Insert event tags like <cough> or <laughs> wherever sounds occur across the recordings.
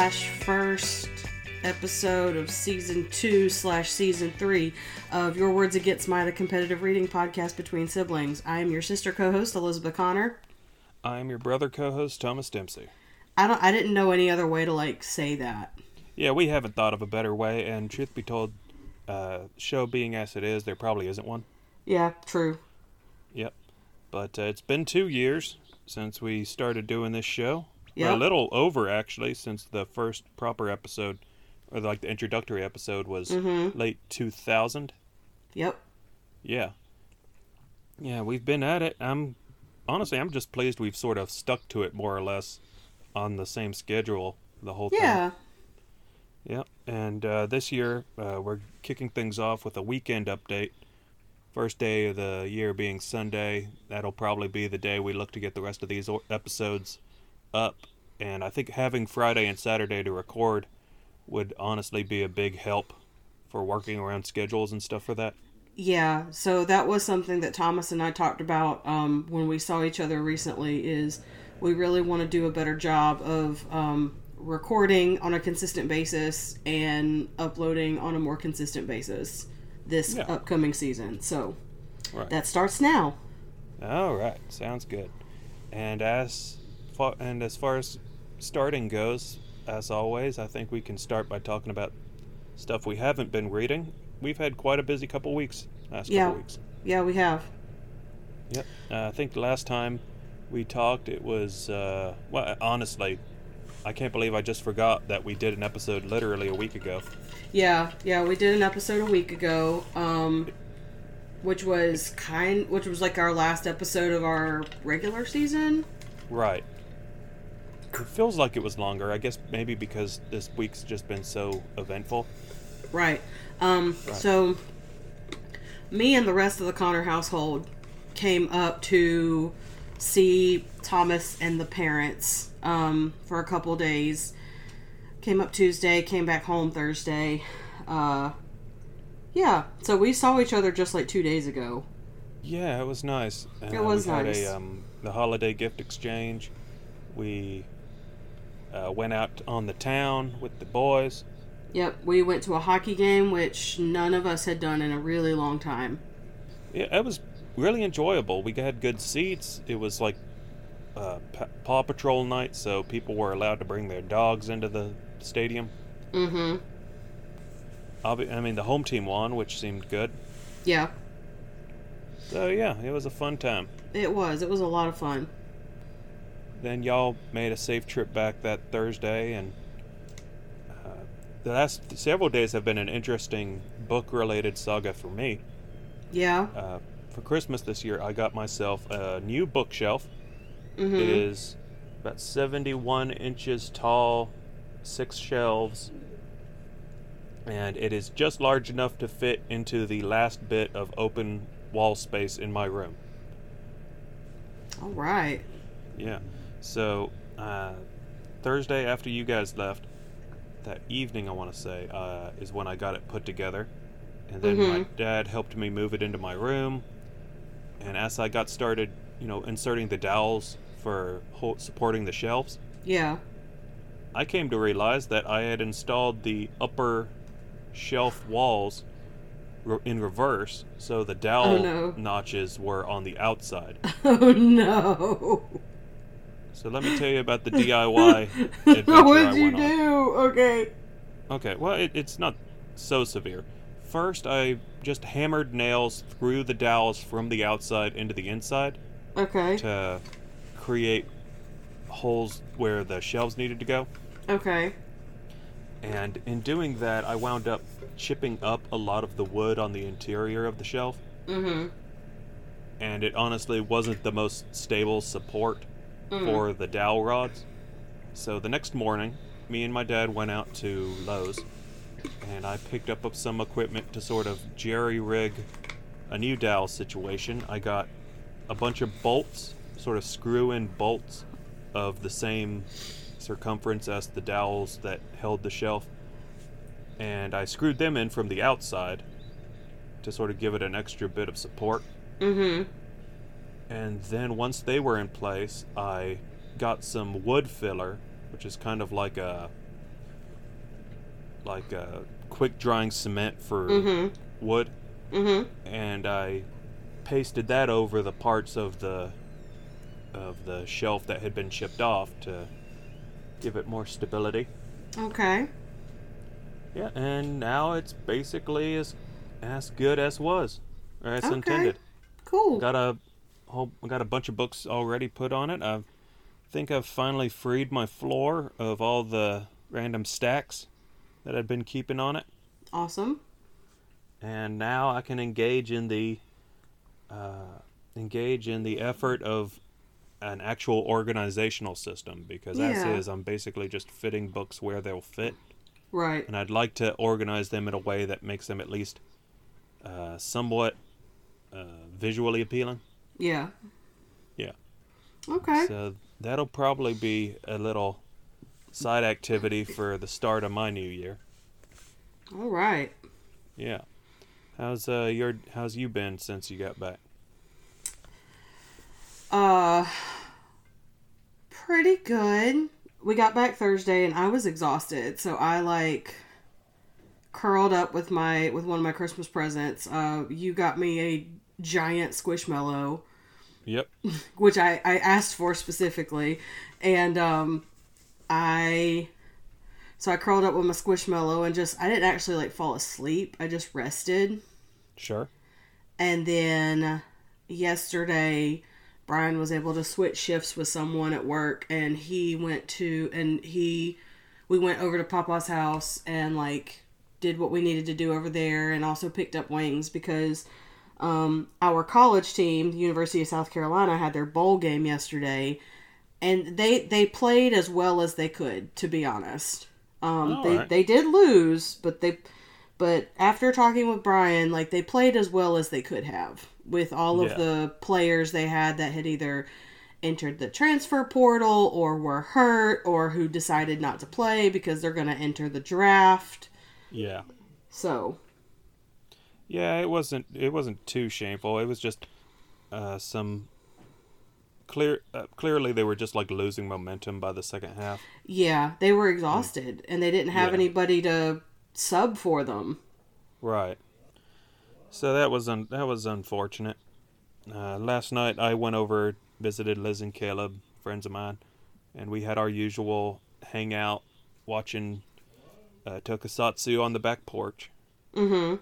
slash first episode of season two slash season three of Your Words Against Mine, a competitive reading podcast between siblings. I am your sister co-host Elizabeth Connor. I'm your brother co-host Thomas Dempsey. I don't. I didn't know any other way to like say that. Yeah, we haven't thought of a better way, and truth be told, uh, show being as it is, there probably isn't one. Yeah, true. Yep. But uh, it's been two years since we started doing this show. Yep. A little over actually, since the first proper episode, or like the introductory episode, was Mhm. late 2000. Yep. Yeah. Yeah, we've been at it. I'm honestly, I'm just pleased we've sort of stuck to it more or less on the same schedule the whole time. Yeah. Yep. And uh, this year, uh, we're kicking things off with a weekend update. First day of the year being Sunday. That'll probably be the day we look to get the rest of these episodes up. And I think having Friday and Saturday to record would honestly be a big help for working around schedules and stuff for that. Yeah, so that was something that Thomas and I talked about um, when we saw each other recently. Is we really want to do a better job of um, recording on a consistent basis and uploading on a more consistent basis this Yeah. upcoming season. So Right. that starts now. All right, sounds good. And as far and as far as starting goes, as always, I think we can start by talking about stuff we haven't been reading. We've had quite a busy couple weeks last Yeah. couple weeks. Yeah, we have. Yep. Uh, I think the last time we talked, it was uh, well, honestly, I can't believe I just forgot that we did an episode literally a week ago. Yeah, yeah, we did an episode a week ago, um, which was kind, which was like our last episode of our regular season. Right. It feels like it was longer. I guess maybe because this week's just been so eventful. Right. Um, Right. So, me and the rest of the Connor household came up to see Thomas and the parents um, for a couple days. Came up Tuesday, came back home Thursday. Uh, yeah, so we saw each other just like two days ago. Yeah, it was nice. Uh, It was we had nice. A, um, the holiday gift exchange. We uh, went out on the town with the boys. Yep, we went to a hockey game, which none of us had done in a really long time. Yeah, it was really enjoyable. We had good seats. It was like uh, Paw Patrol night, so people were allowed to bring their dogs into the stadium. Mm hmm. I mean, the home team won, which seemed good. Yeah, So yeah, it was a fun time. it was. It was a lot of fun. Then y'all made a safe trip back that Thursday, and uh, the last several days have been an interesting book-related saga for me. Yeah. Uh, for Christmas this year, I got myself a new bookshelf. Mm-hmm. It is about 71 inches tall, six shelves, and it is just large enough to fit into the last bit of open wall space in my room. All right. Yeah. So uh, Thursday after you guys left, that evening I want to say uh, is when I got it put together, and then my Mhm. dad helped me move it into my room. And as I got started, you know, inserting the dowels for ho- supporting the shelves, Yeah. I came to realize that I had installed the upper shelf walls in reverse, so the dowel Oh, no. notches were on the outside. <laughs> Oh no. So let me tell you about the <laughs> DIY adventure what I did you went on. do? Okay. Okay, well, it, it's not so severe. First, I just hammered nails through the dowels from the outside into the inside Okay. to create holes where the shelves needed to go. Okay. And in doing that, I wound up chipping up a lot of the wood on the interior of the shelf. Mm-hmm. And it honestly wasn't the most stable support Mm. for the dowel rods. So the next morning, me and my dad went out to Lowe's, and I picked up some equipment to sort of jerry rig a new dowel situation. I got a bunch of bolts, sort of screw in bolts of the same circumference as the dowels that held the shelf, and I screwed them in from the outside to sort of give it an extra bit of support. Mm-hmm. And then once they were in place, I got some wood filler, which is kind of like a like uh, quick drying cement for Mhm. wood, Mhm. and I pasted that over the parts of the of the shelf that had been chipped off to give it more stability. Okay. Yeah, and now it's basically as as good as was, or as Okay. intended. Cool. Got a whole, got a bunch of books already put on it. I think I've finally freed my floor of all the random stacks that I'd been keeping on it, Awesome. and now I can engage in the uh, engage in the effort of an actual organizational system because as is, I'm basically just fitting books where they'll fit. Right. and I'd like to organize them in a way that makes them at least uh, somewhat uh, visually appealing. Yeah. Yeah. Okay. So that'll probably be a little side activity for the start of my new year. All right. Yeah. How's uh your how's you been since you got back? Uh, pretty good. We got back Thursday and I was exhausted, so I like curled up with my with one of my Christmas presents. Uh, you got me a giant squishmallow, Yep. <laughs> which I I asked for specifically, and um, I so I curled up with my squishmallow and just I didn't actually like fall asleep. I just rested. Sure. And then yesterday, Brian was able to switch shifts with someone at work, and he went to, and he, we went over to Papa's house and like did what we needed to do over there, and also picked up wings because um, our college team, the University of South Carolina, had their bowl game yesterday, and they they played as well as they could, to be honest. Um, they right. they did lose, but they but after talking with Brian, like they played as well as they could have with all of Yeah. the players they had that had either entered the transfer portal or were hurt or who decided not to play because they're going to enter the draft. Yeah. So, Yeah, it wasn't it wasn't too shameful. It was just uh some clear uh, clearly they were just like losing momentum by the second half. yeah, they were exhausted and they didn't have Yeah. anybody to sub for them. Right. So that was un- that was unfortunate. Uh, last night I went over, visited Liz and Caleb, friends of mine, and we had our usual hangout, watching uh, Tokusatsu on the back porch. Mhm.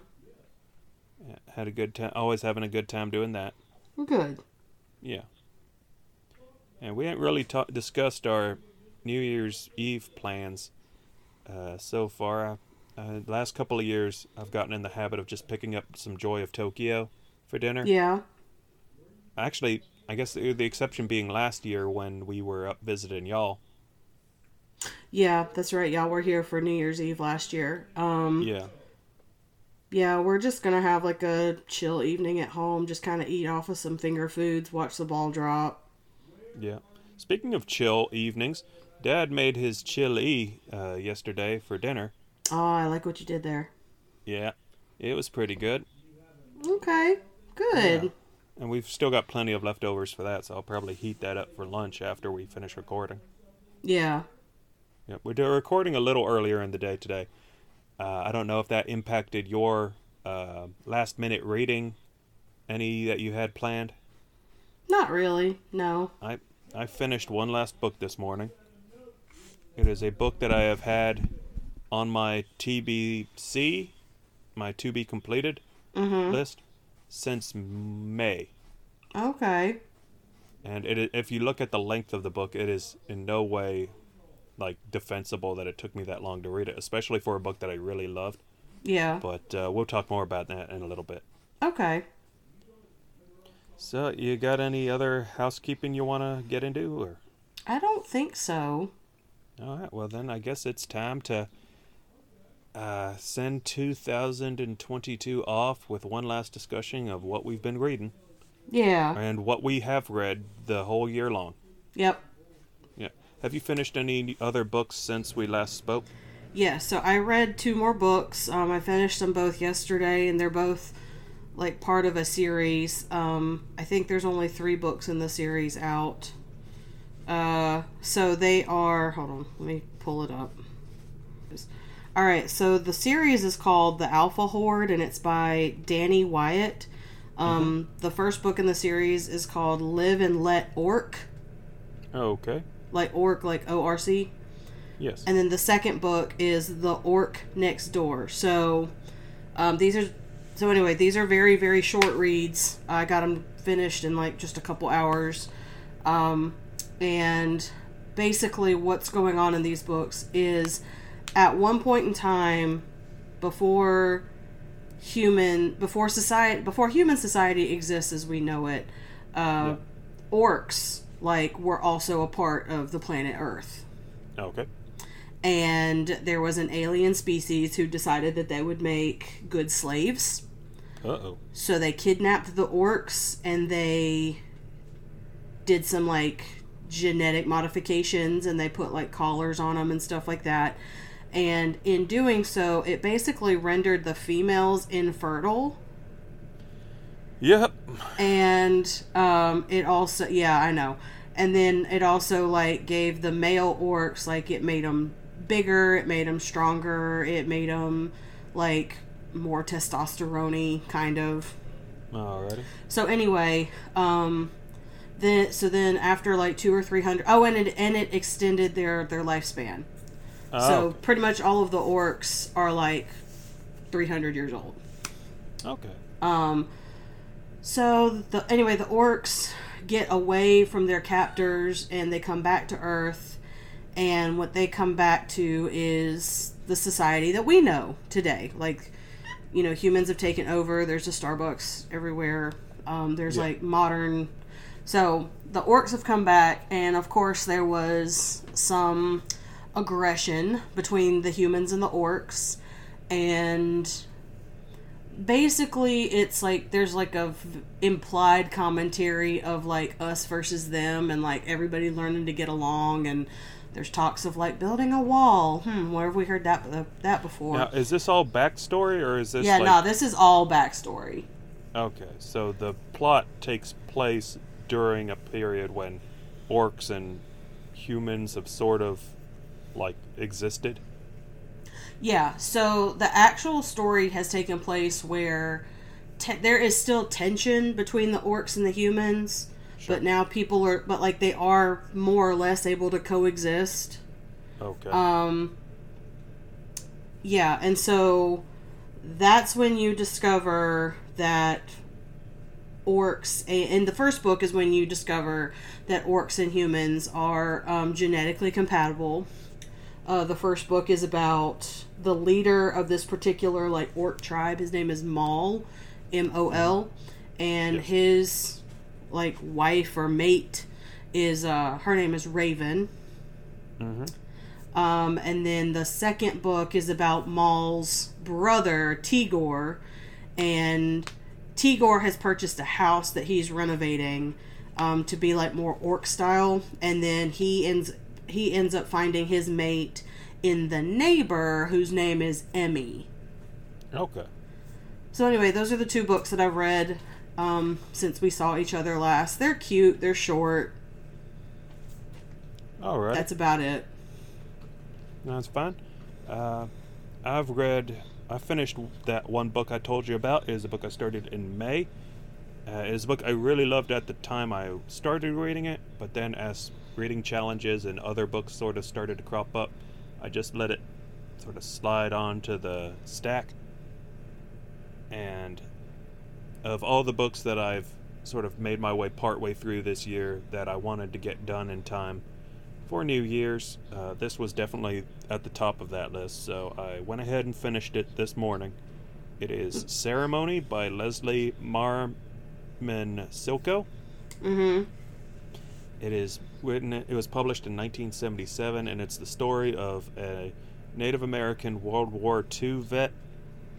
Yeah, had a good time. Always having a good time doing that. Good. Yeah. And we haven't really ta- discussed our New Year's Eve plans uh, so far. I, uh, last couple of years, I've gotten in the habit of just picking up some Joy of Tokyo for dinner. Yeah. Actually, I guess the, the exception being last year when we were up visiting y'all. Yeah, that's right. Y'all were here for New Year's Eve last year. Um Yeah. Yeah, we're just gonna have like a chill evening at home, just kind of eat off of some finger foods, watch the ball drop. Yeah. Speaking of chill evenings, Dad made his chili uh, yesterday for dinner. Oh, I like what you did there. Yeah. It was pretty good. Okay, good. Yeah. And we've still got plenty of leftovers for that, so I'll probably heat that up for lunch after we finish recording. Yeah. Yep, we're recording a little earlier in the day today. Uh, I don't know if that impacted your uh, last minute reading, any that you had planned. Not really. No. I I finished one last book this morning. It is a book that I have had on my TBC, my to be completed Mhm. list since May. Okay. And it, if you look at the length of the book, it is in no way like defensible that it took me that long to read it, especially for a book that I really loved. Yeah. But uh, we'll talk more about that in a little bit. Okay. So, you got any other housekeeping you want to get into, or? I don't think so. All right. Well, then I guess it's time to uh, send 2022 off with one last discussion of what we've been reading Yeah. and what we have read the whole year long. Yep. Have you finished any other books since we last spoke? Yeah. So I read two more books. Um, I finished them both yesterday, and they're both like part of a series. Um, I think there's only three books in the series out. Uh, so they are. Hold on. Let me pull it up. All right, so the series is called The Alpha Horde, and it's by Danny Wyatt. Um, The first book in the series is called Live and Let Orc, Okay. Like orc, like O R C. Yes. And then the second book is The Orc Next Door. So um, these are so anyway, these are very very short reads. I got them finished in like just a couple hours. Um, and basically what's going on in these books is at one point in time before human before society before human society exists as we know it uh, orcs like were also a part of the planet earth okay. and there was an alien species who decided that they would make good slaves. Uh oh. So they kidnapped the orcs and they did some like genetic modifications and they put like collars on them and stuff like that. And in doing so, it basically rendered the females infertile. Yep. And um, it also, yeah, I know. And then it also like gave the male orcs like it made them bigger, it made them stronger, it made them like more testosterone kind of. Alrighty. So anyway, um, then so then after like two or three hundred, oh, and it and it extended their their lifespan. Oh, so pretty much all of the orcs are like three hundred years old. okay. Um, so the anyway, the orcs get away from their captors and they come back to Earth, and what they come back to is the society that we know today. Like, you know, humans have taken over. There's a Starbucks everywhere. Um, there's Yeah. like modern. So the orcs have come back, and of course there was some aggression between the humans and the orcs, and basically it's like there's like a v- implied commentary of like us versus them and like everybody learning to get along and there's talks of like building a wall. Hmm where have we heard that uh, that before? Now, is this all backstory or is this yeah like no this is all backstory. Okay, so the plot takes place during a period when orcs and humans have sort of like existed. Yeah, so the actual story has taken place where te- there is still tension between the orcs and the humans, Sure. but now people are, but like they are more or less able to coexist. Okay. Um, yeah, and so that's when you discover that orcs, and the first book is when you discover that orcs and humans are um, genetically compatible. Uh, the first book is about the leader of this particular like orc tribe. His name is Mol, M O L, and Yes. his like wife or mate is uh her name is Raven. hmm Um, and then the second book is about Mol's brother, Tigor. And Tigor has purchased a house that he's renovating um, to be like more orc style. And then he ends he ends up finding his mate in the neighbor whose name is Emmy. Okay. So anyway, those are the two books that I've read um, since we saw each other last. They're cute. They're short. All right. That's about it. That's fine. Uh, I've read. I finished that one book I told you about. It is a book I started in May. Uh, it is a book I really loved at the time I started reading it, but then as reading challenges and other books sort of started to crop up, I just let it sort of slide onto the stack. And of all the books that I've sort of made my way partway through this year that I wanted to get done in time, for New Year's. Uh, this was definitely at the top of that list, so I went ahead and finished it this morning. It is Ceremony by Leslie Marmon Silko. Mm-hmm. It is written. It was published in 1977, and it's the story of a Native American World War II vet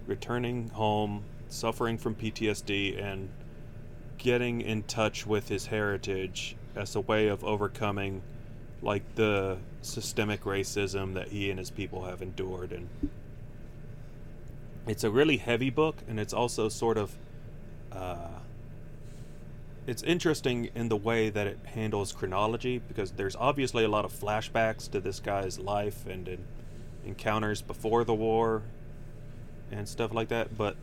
returning home, suffering from PTSD, and getting in touch with his heritage as a way of overcoming, like the systemic racism that he and his people have endured. And it's a really heavy book, and it's also sort of. Uh, it's interesting in the way that it handles chronology because there's obviously a lot of flashbacks to this guy's life and in encounters before the war and stuff like that, but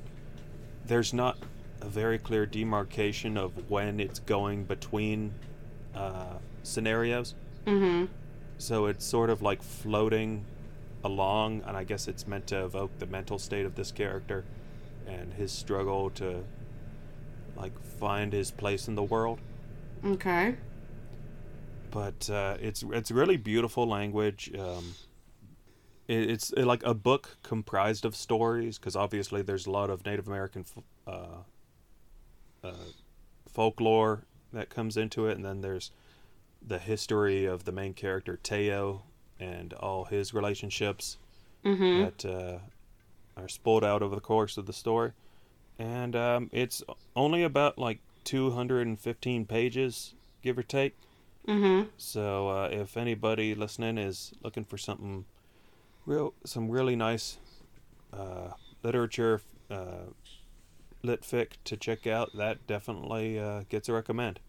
there's not a very clear demarcation of when it's going between uh, scenarios. Mm-hmm. So it's sort of like floating along, and I guess it's meant to evoke the mental state of this character and his struggle to like find his place in the world. Okay. But uh, it's it's really beautiful language. Um, it, it's like a book comprised of stories because obviously there's a lot of Native American f- uh, uh, folklore that comes into it, and then there's the history of the main character Tayo and all his relationships Mm-hmm. that uh, are spoiled out over the course of the story. And um, it's only about like 215 pages, give or take. Mm-hmm. So uh, if anybody listening is looking for something real, some really nice uh, literature, uh, lit fic to check out, that definitely uh, gets a recommend.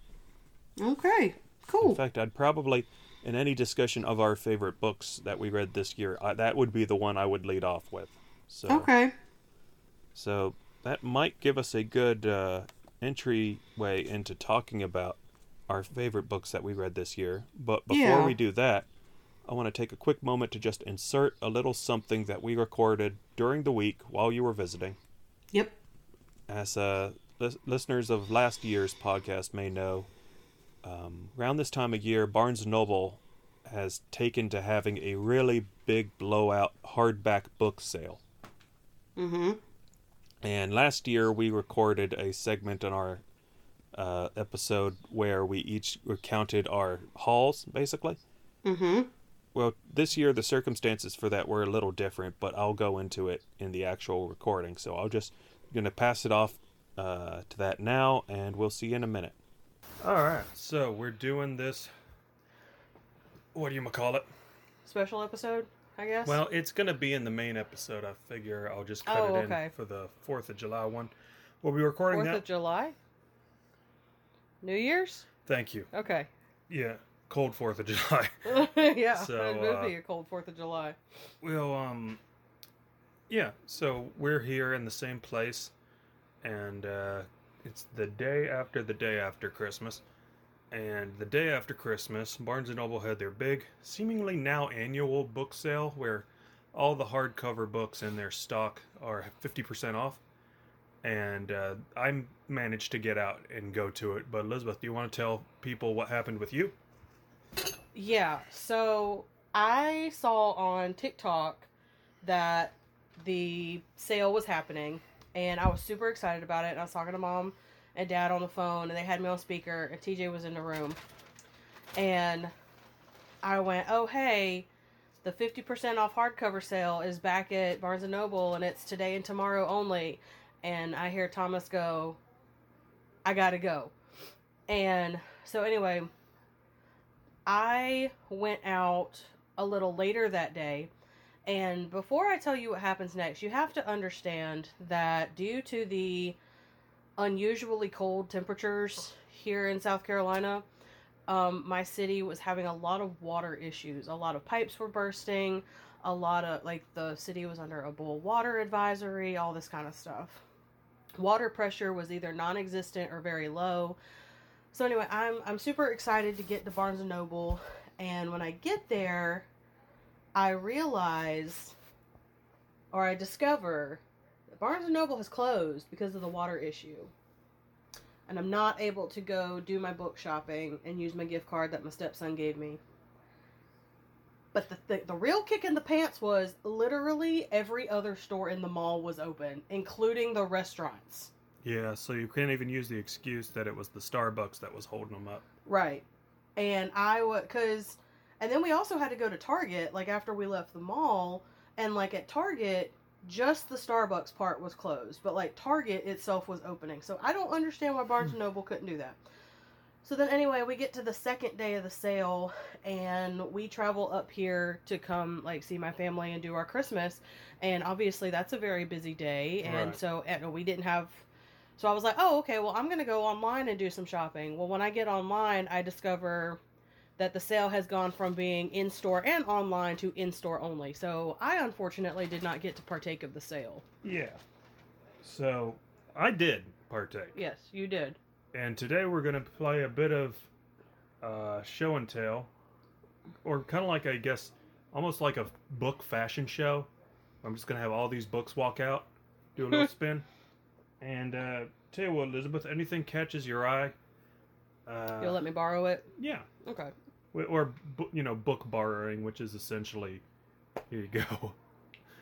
Okay. Cool. In fact, I'd probably, in any discussion of our favorite books that we read this year, I, that would be the one I would lead off with. So, Okay. so that might give us a good uh, entryway into talking about our favorite books that we read this year. But before Yeah. we do that, I want to take a quick moment to just insert a little something that we recorded during the week while you were visiting. Yep. As uh, lis- listeners of last year's podcast may know, um, around this time of year, Barnes Noble has taken to having a really big blowout hardback book sale. Mm-hmm. And last year we recorded a segment on our uh, episode where we each recounted our hauls, basically. Mm-hmm. Well, this year the circumstances for that were a little different, but I'll go into it in the actual recording. So I'll just gonna pass it off uh, to that now, and we'll see you in a minute. All right, so we're doing this. What do you call it? Special episode, I guess. Well, it's gonna be in the main episode. I figure I'll just cut Oh, it in okay. for the Fourth of July one. We'll be recording Fourth that. of July. New Year's. Thank you. Okay. Yeah, cold Fourth of July. <laughs> yeah, So, it would uh, be a cold Fourth of July. Well, um, yeah. So we're here in the same place, and uh, it's the day after the day after Christmas, and the day after Christmas, Barnes and Noble had their big, seemingly now annual book sale where all the hardcover books in their stock are fifty percent off. And uh, I managed to get out and go to it. But Elizabeth, do you want to tell people what happened with you? Yeah. So I saw on TikTok that the sale was happening, and I was super excited about it. And I was talking to mom and dad on the phone, and they had me on speaker, and TJ was in the room, and I went, "Oh hey." The 50% off hardcover sale is back at Barnes & Noble and it's today and tomorrow only. And I hear Thomas go, I gotta go. And so, anyway, I went out a little later that day. And before I tell you what happens next, you have to understand that due to the unusually cold temperatures here in South Carolina, um, my city was having a lot of water issues. A lot of pipes were bursting. A lot of, like, the city was under a boil water advisory, all this kind of stuff. Water pressure was either non existent or very low. So anyway, I'm I'm super excited to get to Barnes and Noble, and when I get there, I realize, or I discover, Barnes and Noble has closed because of the water issue, and I'm not able to go do my book shopping and use my gift card that my stepson gave me. But the, the the real kick in the pants was literally every other store in the mall was open, including the restaurants. Yeah, so you can't even use the excuse that it was the Starbucks that was holding them up. Right. And I would, because, and then we also had to go to Target, like after we left the mall, and like at Target, just the Starbucks part was closed, but like Target itself was opening. So I don't understand why Barnes hmm. and Noble couldn't do that. So then, anyway, we get to the second day of the sale, and we travel up here to come like see my family and do our Christmas. And obviously, that's a very busy day, and Right. so eh, and we didn't have. So I was like, oh, okay, well, I'm gonna go online and do some shopping. Well, when I get online, I discover that the sale has gone from being in store and online to in store only. So I unfortunately did not get to partake of the sale. Yeah. So I did partake. Yes, you did. And today we're going to play a bit of uh, show and tell, or kind of like, I guess, almost like a book fashion show. I'm just going to have all these books walk out, do a little <laughs> spin. And uh, tell you what, Elizabeth, anything catches your eye? Uh, You'll let me borrow it? yeah. Okay. Or, you know, book borrowing, which is essentially. Here you go.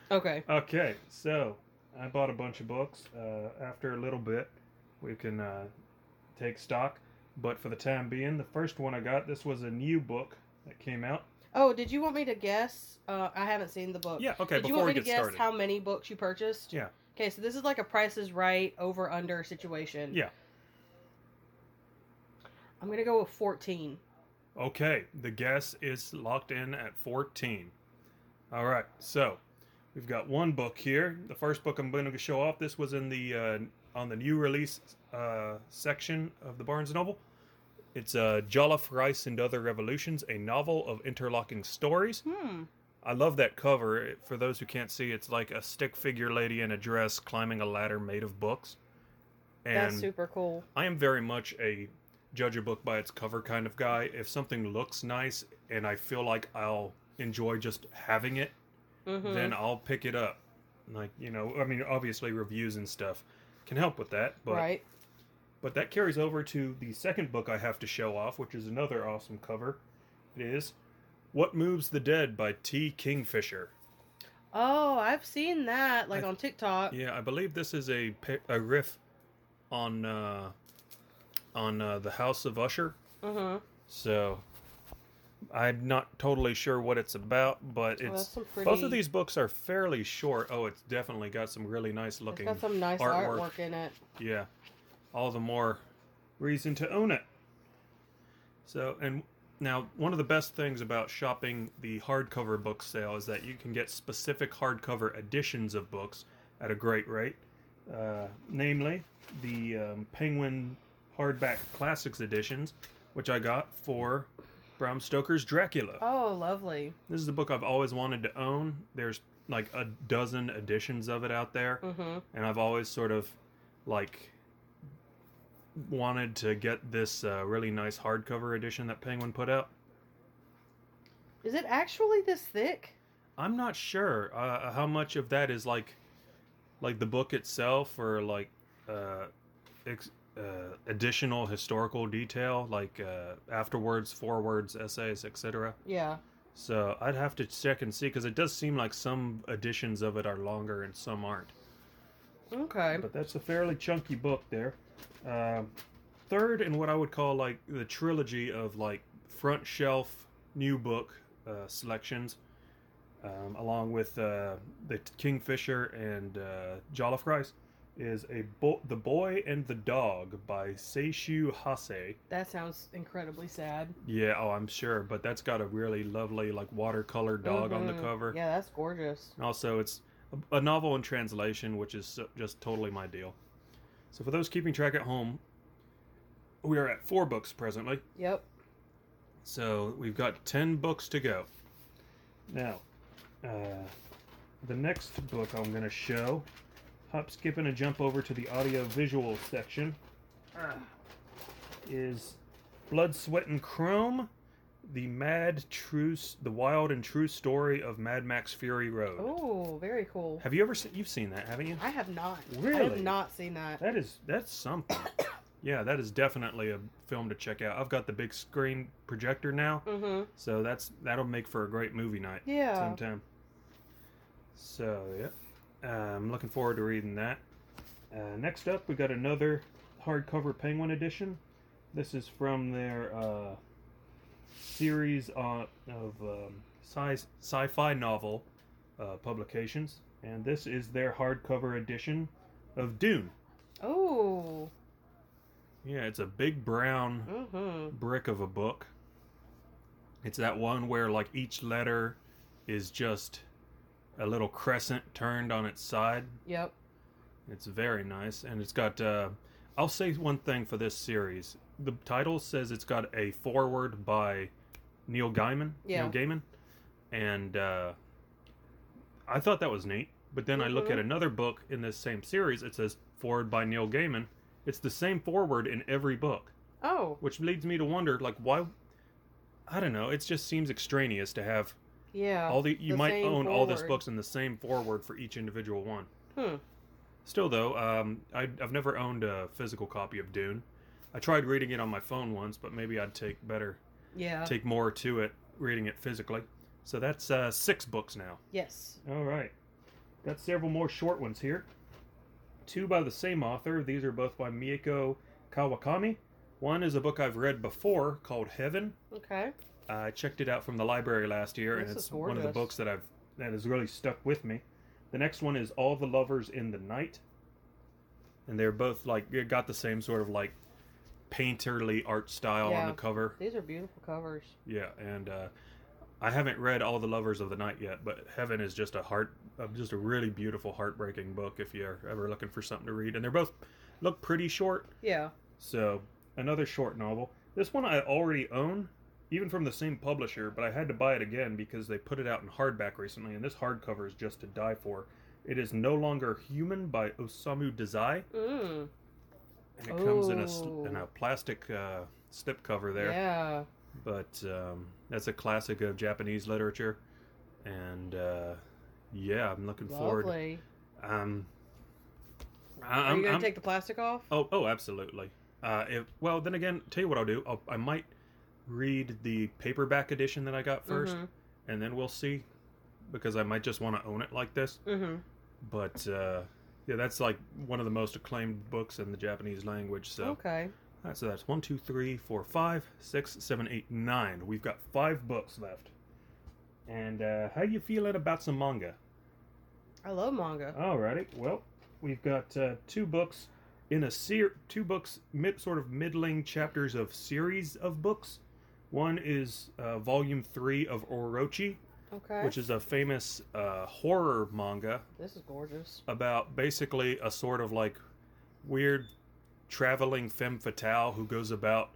Okay. Okay, so I bought a bunch of books. Uh, after a little bit, we can uh, take stock. But for the time being, the first one I got, this was a new book that came out. Oh, did you want me to guess? Uh, I haven't seen the book. Yeah, okay, Did you want me to guess started. how many books you purchased? Yeah, Okay, so this is like a Price is Right over under situation. yeah. I'm gonna go with 14. Okay, the guess is locked in at 14. All right, so we've got one book here. The first book I'm going to show off. This was in the uh, on the new release uh, section of the Barnes Noble. It's uh, Jollof Rice and Other Revolutions, a novel of interlocking stories. Hmm. I love that cover. For those who can't see, it's like a stick figure lady in a dress climbing a ladder made of books. And That's super cool. I am very much a judge a book by its cover kind of guy. If something looks nice and I feel like I'll enjoy just having it, Mm-hmm. then I'll pick it up. Like, you know, I mean, obviously reviews and stuff can help with that, but right. but that carries over to the second book I have to show off, which is another awesome cover. It is What Moves the Dead by T. Kingfisher. Oh, I've seen that like I- on TikTok. Yeah, I believe this is a a riff on uh, on uh, the House of Usher. Mm-hmm. So I'm not totally sure what it's about, but it's some both of these books are fairly short. Oh, it's definitely got some really nice It's looking got some nice artwork. artwork in it. Yeah, all the more reason to own it. So, and now one of the best things about shopping the hardcover book sale is that you can get specific hardcover editions of books at a great rate. Uh, namely, the um, Penguin hardback classics editions, which I got for Bram Stoker's Dracula. Oh, lovely. This is a book I've always wanted to own. There's like a dozen editions of it out there, Mm-hmm. and I've always sort of like wanted to get this uh, really nice hardcover edition that Penguin put out. Is it actually this thick? I'm not sure uh, how much of that is like like the book itself or like uh, ex- uh, additional historical detail like uh, afterwards, forwards, essays, etc. Yeah. So I'd have to check and see because it does seem like some editions of it are longer and some aren't. Okay. But that's a fairly chunky book there. Um, third in what I would call like the trilogy of like front shelf new book uh, selections, um, along with uh, the Kingfisher and uh, Jollof Rice, is a bo- the Boy and the Dog by Seishu Hase. That sounds incredibly sad. Yeah, oh, I'm sure, but that's got a really lovely like watercolor dog on the Mhm. cover. Yeah, that's gorgeous. Also, it's a, a novel in translation, which is just totally my deal. So, for those keeping track at home, we are at four books presently. Yep. So, we've got 10 books to go. Now, uh, the next book I'm going to show, hop, skip, and a jump over to the audio visual section, ah, is Blood, Sweat, and Chrome. The mad true, the wild and true story of Mad Max Fury Road. Oh, very cool. Have you ever seen? You've seen that, haven't you? I have not. Really? I have not seen that. That is that's something. <coughs> yeah, that is definitely a film to check out. I've got the big screen projector now, Mm-hmm. so that's that'll make for a great movie night. Yeah. Sometime. So yeah, I'm looking forward to reading that. Uh, next up, we got another hardcover Penguin edition. This is from their uh, series on, of um, sci- sci-fi novel uh, publications, and this is their hardcover edition of Dune. Oh. Yeah, it's a big brown Mm-hmm. brick of a book. It's that one where like each letter is just a little crescent turned on its side. Yep. It's very nice, and it's got. Uh, I'll say one thing for this series. The title says it's got a foreword by Neil Gaiman. Yeah. Neil Gaiman, and uh, I thought that was neat. But then I look at Mhm. another book in this same series. It says forward by Neil Gaiman. It's the same forward in every book, Oh, which leads me to wonder, like, why? I don't know. It just seems extraneous to have yeah. all the you the might own all these books in the same forward for each individual one. Hmm. Still, though, um, I, I've never owned a physical copy of Dune. I tried reading it on my phone once, but maybe I'd take better, Yeah. take more to it reading it physically. So that's uh, six books now. yes. All right, got several more short ones here. Two by the same author. These are both by Mieko Kawakami. One is a book I've read before called Heaven. Okay. I checked it out from the library last year, and it's one of the books that I've that has really stuck with me. The next one is All the Lovers in the Night, and they're both like they got the same sort of like painterly art style on the cover. These are beautiful covers. Yeah, and uh, I haven't read All the Lovers of the Night yet, but Heaven is just a heart, uh, just a really beautiful, heartbreaking book if you're ever looking for something to read. And they're both look pretty short, Yeah. so another short novel. This one I already own, even from the same publisher, but I had to buy it again because they put it out in hardback recently, and this hardcover is just to die for. It is No Longer Human by Osamu Dazai, Mm. and it comes in a in a plastic uh, slip cover there. Yeah. But um, that's a classic of Japanese literature, and uh, yeah, I'm looking forward. Lovely. Um, I- Are I'm, you gonna take the plastic off? Oh, oh, absolutely. Uh, if well, then again, tell you what I'll do. I'll, I might read the paperback edition that I got 1st Mhm. and then we'll see, because I might just want to own it like this. Mm-hmm. But uh, yeah, that's like one of the most acclaimed books in the Japanese language. So, Okay. All right, so that's one, two, three, four, five, six, seven, eight, nine. We've got five books left. And uh, how you feeling about some manga? I love manga. Alrighty. Well, we've got uh, two books in a ser- two books mid sort of middling chapters of series of books. One is uh, volume three of Orochi, Okay. which is a famous uh, horror manga This is gorgeous. about basically a sort of like weird traveling femme fatale who goes about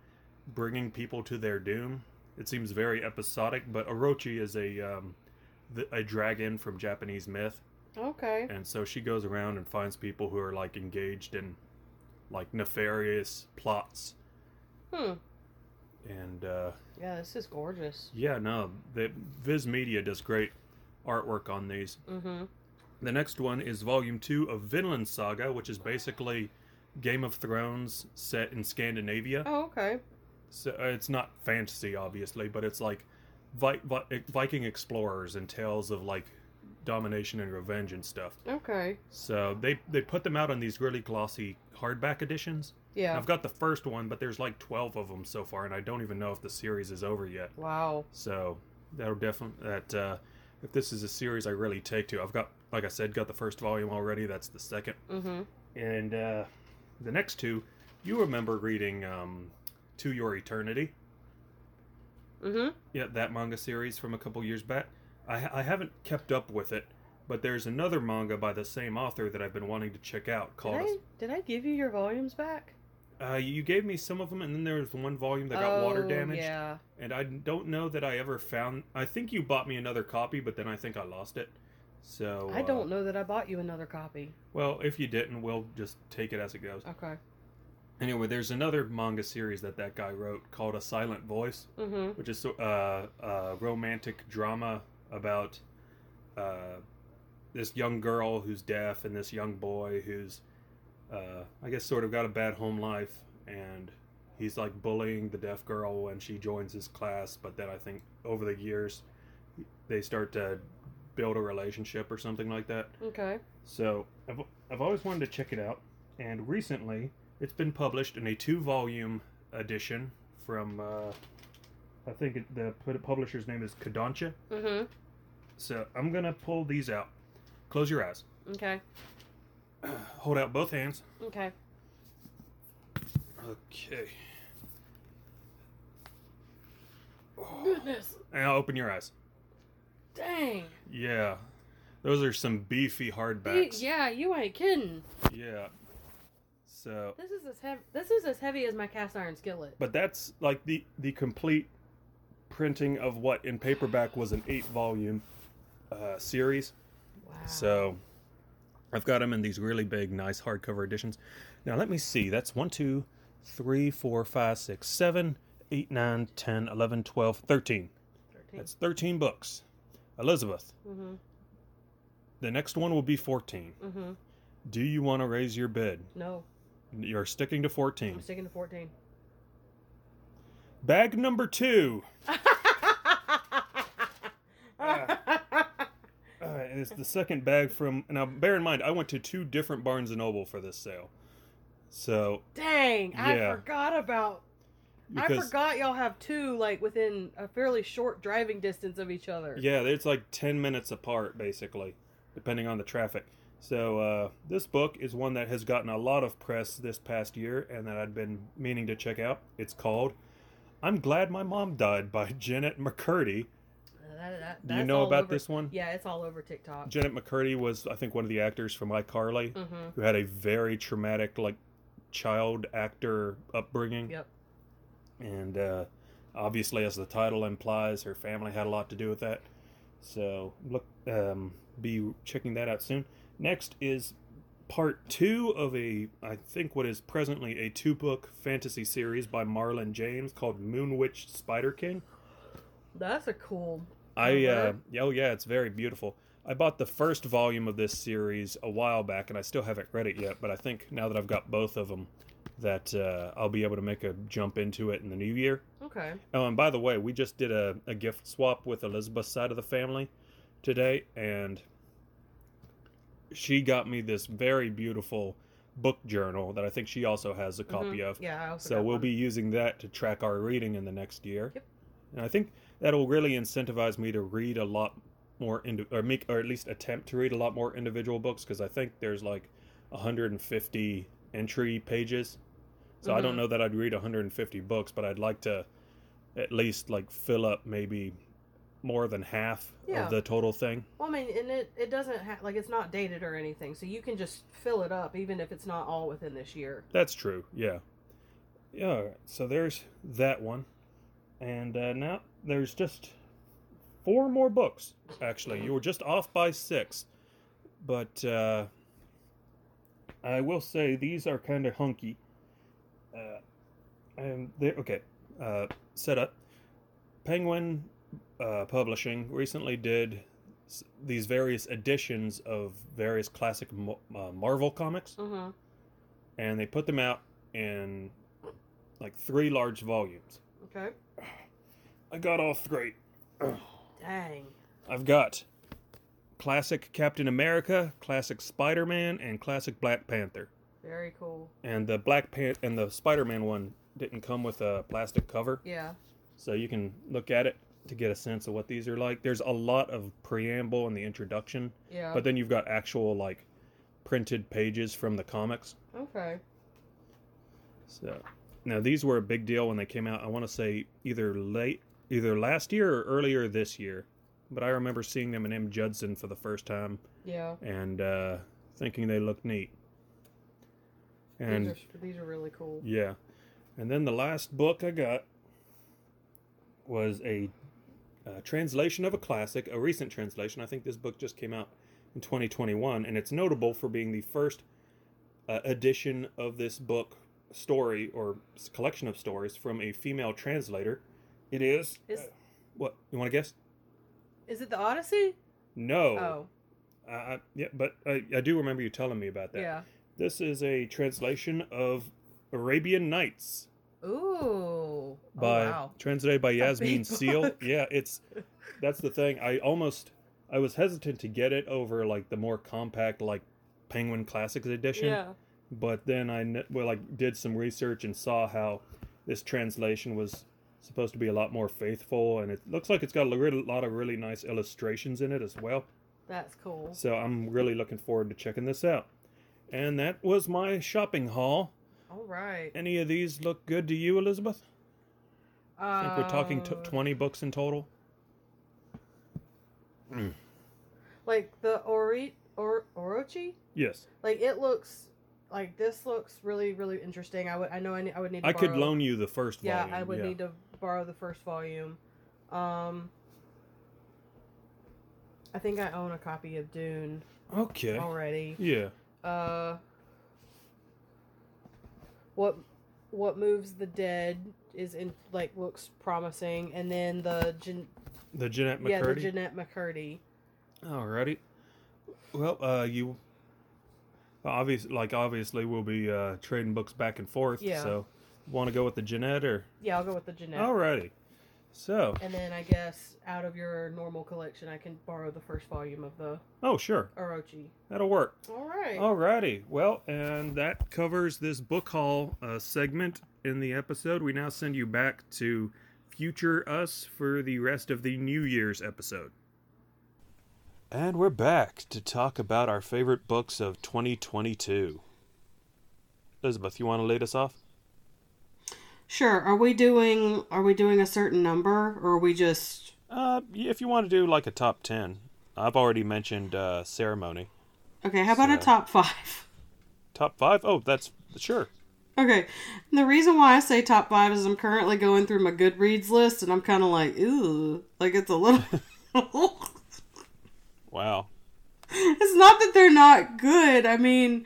bringing people to their doom. It seems very episodic, but Orochi is a um, th- a dragon from Japanese myth Okay. and so she goes around and finds people who are like engaged in like nefarious plots Hmm. And uh Yeah, this is gorgeous. yeah no the viz media does great artwork on these Mm-hmm. the next one is volume two of vinland saga which is basically game of thrones set in scandinavia Oh, okay. so uh, it's not fantasy obviously but it's like Vi- Vi- viking explorers and tales of like domination and revenge and stuff Okay. So they they put them out on these really glossy hardback editions. Yeah. I've got the first one, but there's like 12 of them so far, and I don't even know if the series is over yet. Wow. So that'll definitely that uh, if this is a series I really take to. I've got like I said, got the first volume already. That's the second, Mm-hmm. and uh, the next two, you remember reading um, To Your Eternity? Mm-hmm. Yeah, that manga series from a couple years back. I, I haven't kept up with it, but there's another manga by the same author that I've been wanting to check out Did called. I, did I give you your volumes back? Uh, you gave me some of them, and then there was one volume that got water Oh, damaged. Yeah. And I don't know that I ever found. I think you bought me another copy, but then I think I lost it. So I uh, don't know that I bought you another copy. Well, if you didn't, we'll just take it as it goes. Okay. Anyway, there's another manga series that that guy wrote called A Silent Voice, Mm-hmm. which is uh, a romantic drama about uh, this young girl who's deaf and this young boy who's, uh, I guess, sort of got a bad home life, and he's like bullying the deaf girl when she joins his class. But then I think over the years, they start to build a relationship or something like that. Okay. So I've, I've always wanted to check it out, and recently it's been published in a two-volume edition from uh, I think the publisher's name is Kodansha. Mm-hmm. So I'm gonna pull these out. Close your eyes. Okay. <clears throat> Hold out both hands. Okay. Okay. Goodness. Now open your eyes. Dang. Yeah, those are some beefy hardbacks. yeah, you ain't kidding. Yeah. So, This is as heavy. This is as heavy as my cast iron skillet. but that's like the the complete printing of what in paperback was an eight volume uh, series. Wow. So I've got them in these really big, nice hardcover editions. Now let me see. That's 1, 2, 3, 4, 5, 6, 7, 8, 9, 10, 11, 12, 13. 13. That's 13 books. Elizabeth, Mm-hmm. the next one will be 14. Mm-hmm. Do you want to raise your bid? No, You're sticking to 14. I'm sticking to 14. Bag number two. Uh, <laughs> it's the second bag from. Now, bear in mind, I went to two different Barnes and Noble for this sale. So, Dang, I forgot about. I forgot y'all have two like within a fairly short driving distance of each other. yeah, it's like ten minutes apart, basically, depending on the traffic. So, uh, this book is one that has gotten a lot of press this past year, and that I'd been meaning to check out. It's called "I'm Glad My Mom Died" by <laughs> Janet McCurdy. That- that- Do you know about over- this one? Yeah, it's all over TikTok. Janet McCurdy was, I think, one of the actors from iCarly, Mm-hmm. who had a very traumatic, like, child actor upbringing. Yep. And uh, obviously, as the title implies, her family had a lot to do with that. So look, um, be checking that out soon. Next is part two of a, I think, what is presently a two-book fantasy series by Marlon James called Moon Witch Spider King. That's a cool. I uh, oh yeah, it's very beautiful. I bought the first volume of this series a while back, and I still haven't read it yet. But I think now that I've got both of them, that uh, I'll be able to make a jump into it in the new year. Okay. Oh, and by the way, we just did a, a gift swap with Elizabeth's side of the family today, and she got me this very beautiful book journal that I think she also has a copy Mhm. of. Yeah, I also So we'll one. be using that to track our reading in the next year. Yep. And I think that'll really incentivize me to read a lot more indi- or make or at least attempt to read a lot more individual books because I think there's like 150 entry pages. So I don't Mhm. know that I'd read 150 books, but I'd like to at least like fill up maybe more than half Yeah. of the total thing. Well, I mean, and it it doesn't have like it's not dated or anything, so you can just fill it up even if it's not all within this year. That's true. Yeah. Yeah. So there's that one, and uh, now there's just four more books. Actually, you were just off by six, but uh, I will say these are kind of hunky. Uh, and they okay. Uh, set up. Penguin uh, Publishing recently did s- these various editions of various classic Mo- uh, Marvel comics Mm-hmm. and they put them out in like three large volumes. Okay. I got all three. Dang. I've got classic Captain America, classic Spider-Man, and classic Black Panther. Very cool. And the Black Pan- and the Spider-Man one didn't come with a plastic cover, Yeah. so you can look at it to get a sense of what these are like. There's a lot of preamble in the introduction, Yeah. but then you've got actual like printed pages from the comics. okay. So now these were a big deal when they came out. I want to say either late, either last year or earlier this year. But I remember seeing them in M. Judson for the first time Yeah. and uh, thinking they looked neat. these And are these are really cool. yeah, and then the last book I got was a, uh translation of a classic, a recent translation. I think this book just came out in 2021, and it's notable for being the first uh, edition of this book story or collection of stories from a female translator. It is. Is uh, what you want to guess? is it the Odyssey? No. Oh. Uh, yeah, but I, I do remember you telling me about that. Yeah. This is a translation of Arabian Nights Ooh. by oh, wow. translated by Yasmine Seale. Yeah, it's that's the thing. I almost I was hesitant to get it over like the more compact like Penguin Classics edition, Yeah. But then I well like did some research and saw how this translation was supposed to be a lot more faithful, and it looks like it's got a lot of really nice illustrations in it as well. That's cool. So I'm really looking forward to checking this out. And that was my shopping haul. All right. Any of these look good to you, Elizabeth? I think we're talking t- Uh, 20 books in total. like the Ori or Orochi. Yes. Like it looks like this looks really really interesting. I would I know I, I would need. To I could loan you the first Yeah, volume. I would need to borrow the first volume. Um, I think I own a copy of Dune Okay. already. Yeah. Uh, what what moves the dead is in like looks promising, and then the The Jennette McCurdy. yeah the Jennette McCurdy. Alrighty. Well, uh, you obviously like obviously we'll be uh, trading books back and forth. Yeah. So, want to go with the Jennette or? Yeah, I'll go with the Jennette. Alrighty. So, And then I guess out of your normal collection, I can borrow the first volume of the oh sure, Orochi. that'll work. All right. Alrighty. Well, and that covers this book haul uh, segment in the episode. We now send you back to future us for the rest of the New Year's episode. And we're back to talk about our favorite books of 2022. Elizabeth, you want to lead us off? Sure. Are we doing Are we doing a certain number, or are we just? Uh, if you want to do like a top 10. I've already mentioned uh, Ceremony. Okay. How about a top five? Top 5? Oh, that's sure. Okay. The reason why I say top five is I'm currently going through my Goodreads list, and I'm kind of like, ooh, like it's a little. <laughs> <laughs> Wow. it's not that they're not good. I mean,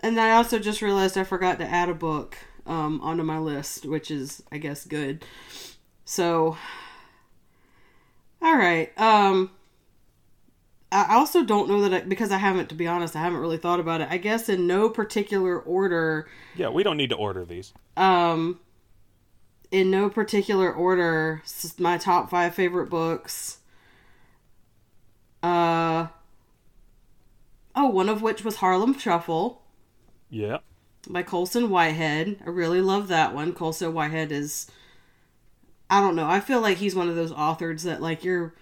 and I also just realized I forgot to add a book um, onto my list, which is, I guess, good. So, all right. Um, I also don't know that I, because I haven't, to be honest, I haven't really thought about it. I guess in no particular order. Yeah, we don't need to order these. Um, in no particular order, my top five favorite books. Uh, oh, one of which was Harlem Shuffle Yeah. by Colson Whitehead. I really love that one. Colson Whitehead is, I don't know. I feel like he's one of those authors that like you're.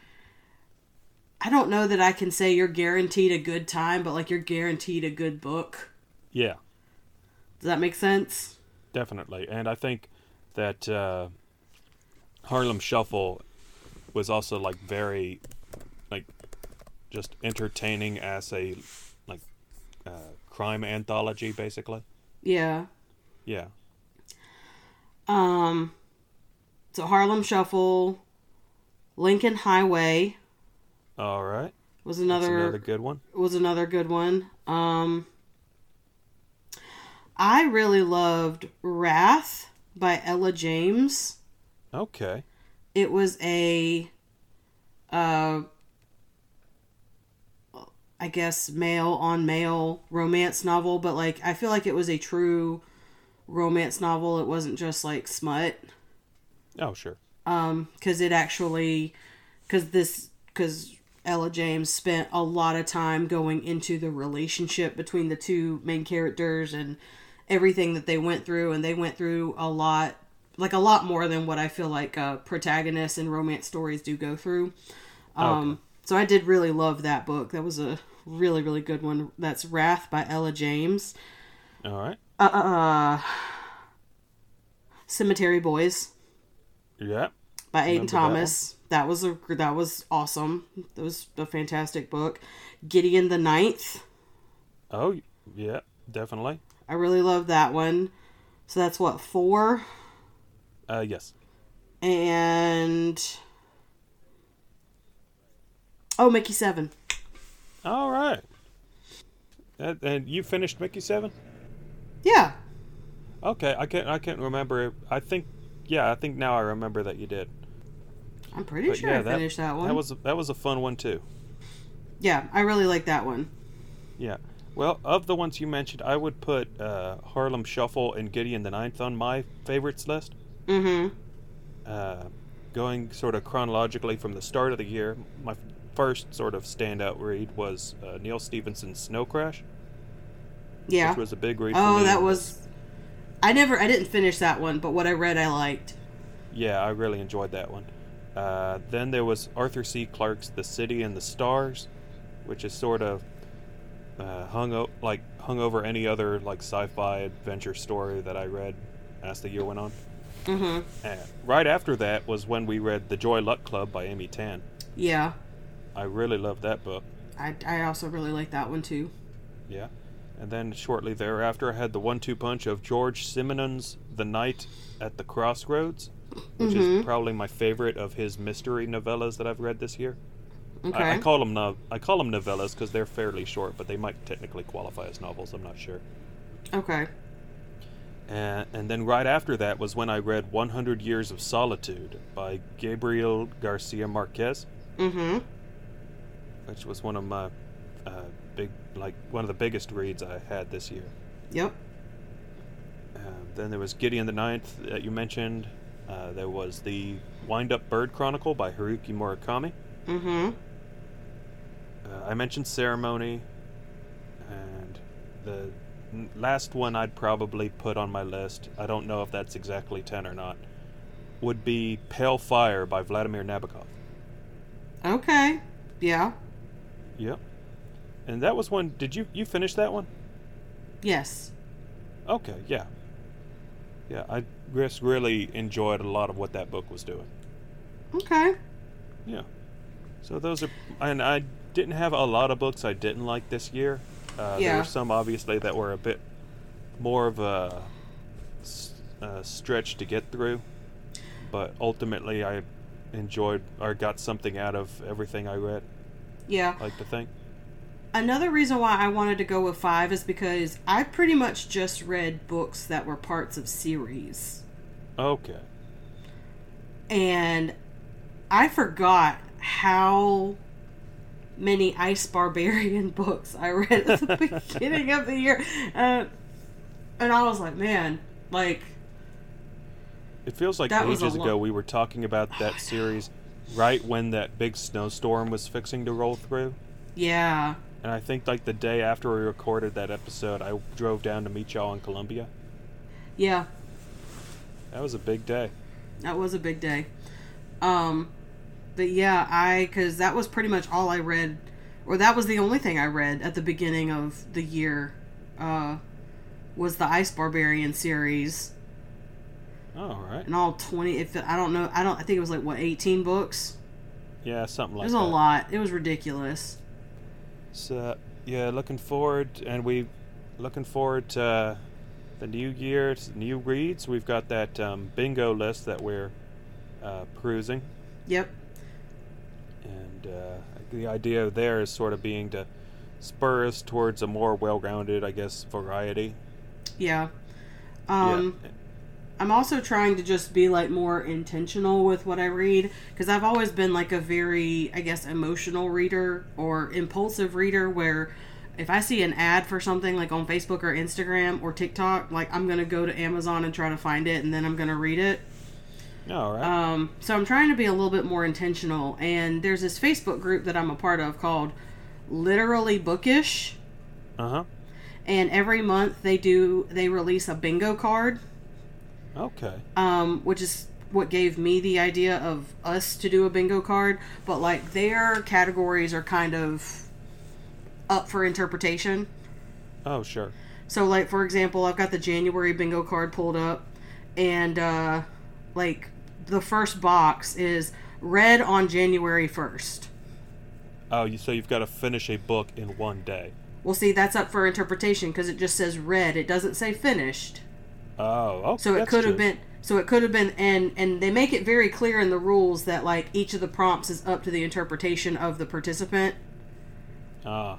I don't know that I can say you're guaranteed a good time, but like you're guaranteed a good book. Yeah, Does that make sense? definitely. And I think that uh, Harlem Shuffle was also like very just entertaining as a like uh, crime anthology basically. Yeah. Yeah. Um, so Harlem Shuffle, Lincoln Highway All right. was That's another, another good one. was another good one. Um, I really loved Wrath by Ella James. Okay. It was a, uh, I guess male on male romance novel, but like I feel like it was a true romance novel. It wasn't just like smut. Oh, sure. um because it actually because this because ella james spent a lot of time going into the relationship between the two main characters and everything that they went through and they went through a lot like a lot more than what i feel like uh protagonists in romance stories do go through um so i did really love that book that was a really really good one that's wrath by ella james All right. uh, uh cemetery boys Yeah. by Aiden Remember that Thomas. That, was a that was awesome. That was a fantastic book. Gideon the Ninth. Oh, yeah. Definitely. I really love that one. So that's what four Uh, yes. and oh Mickey Seven. All right. And, and you finished Mickey Seven? Yeah, Okay, I can't. I can't remember. I think. Yeah, I think now I remember that you did. I'm pretty But sure yeah, I finished that, one. That was that was a fun one too. yeah, I really like that one. Yeah. Well, of the ones you mentioned, I would put uh, Harlem Shuffle and Gideon the Ninth on my favorites list. Mm-hmm. Uh, going sort of chronologically from the start of the year, my first sort of standout read was uh, Neal Stephenson's Snow Crash, Yeah. which was a big read. for Oh, that was. I never. I didn't finish that one, but what I read, I liked. Yeah, I really enjoyed that one. Uh, then there was Arthur C. Clarke's The City and the Stars, which is sort of uh, hung o- like hung over any other like sci-fi adventure story that I read as the year went on. Mm-hmm. And right after that was when we read The Joy Luck Club by Amy Tan. Yeah. I really loved that book. I I also really like that one too. Yeah. And then shortly thereafter, I had the one-two punch of Georges Simenon's *The Night at the Crossroads*, which is probably my favorite of his mystery novellas that I've read this year. Okay. I, I call them no, I call them novellas because they're fairly short, but they might technically qualify as novels. I'm not sure. okay. And, and then right after that was when I read 100 Years of Solitude by Gabriel Garcia Marquez, Mm-hmm. Which was one of my uh, big, like one of the biggest reads I had this year. Yep. Uh, then there was Gideon the Ninth that you mentioned. Uh, there was the Wind Up Bird Chronicle by Haruki Murakami. Mm-hmm. Uh, I mentioned Ceremony, and the last one I'd probably put on my list, I don't know if that's exactly 10 or not, would be Pale Fire by Vladimir Nabokov. Okay. Yeah. Yep. And that was one, did you, you finish that one? Yes. Okay, yeah. Yeah, I just really enjoyed a lot of what that book was doing. Okay. Yeah. So those are, and I didn't have a lot of books I didn't like this year. Uh, There were some obviously that were a bit more of a, uh, stretch to get through, but ultimately I enjoyed or got something out of everything I read. Yeah. I like to think. Another reason why I wanted to go with five is because I pretty much just read books that were parts of series. Okay. And I forgot how many Ice Barbarian <laughs> books I read at the <laughs> beginning of the year. Uh, and I was like, man, like, It feels like ages ago we were talking about that know. series right when that big snowstorm was fixing to roll through. yeah. And I think like the day after we recorded that episode, I drove down to meet y'all in Columbia. Yeah. That was a big day. That was a big day. Um, but yeah, I because that was pretty much all I read, or that was the only thing I read at the beginning of the year. Uh, was the Ice Barbarian series Oh, all right. and all twenty. If I don't know, I don't. I think it was like what eighteen books. Yeah, something like. That. It was that. a lot. It was ridiculous. So yeah, looking forward, and we looking forward to uh, the new year, to new reads. We've got that um, bingo list that we're uh, perusing, Yep. and uh, the idea there is sort of being to spur us towards a more well-rounded, I guess, variety. Yeah. Um, yeah. I'm also trying to just be like more intentional with what I read because I've always been like a very, I guess, emotional reader or impulsive reader where if I see an ad for something like on Facebook or Instagram or TikTok, like I'm going to go to Amazon and try to find it and then I'm going to read it. All right. Um, so I'm trying to be a little bit more intentional. And there's this Facebook group that I'm a part of called Literally Bookish. Uh huh. And every month they do, they release a bingo card Okay. um, which is what gave me the idea of us to do a bingo card. But like their categories are kind of up for interpretation. Oh, sure. So like for example, I've got the January bingo card pulled up, and uh, like the first box is read on January first. Oh, you so you've got to finish a book in one day. Well, see, that's up for interpretation because it just says read. It doesn't say finished. Oh, okay. So it could have been so it could have been and and they make it very clear in the rules that like each of the prompts is up to the interpretation of the participant. Ah,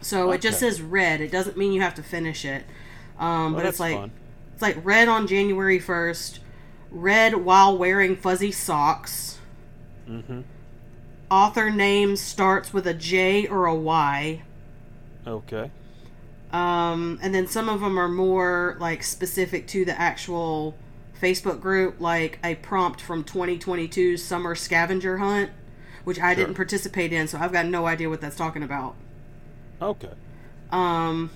So it just says red. It doesn't mean you have to finish it. Um, well, but it's like fun. it's like red on January first, Red while wearing fuzzy socks. Mm-hmm. Author name starts with a J or a Y. Okay. Um, and then some of them are more like specific to the actual Facebook group, like a prompt from 2022's Summer Scavenger Hunt, which I Sure. didn't participate in, so I've got no idea what that's talking about. Okay. Um,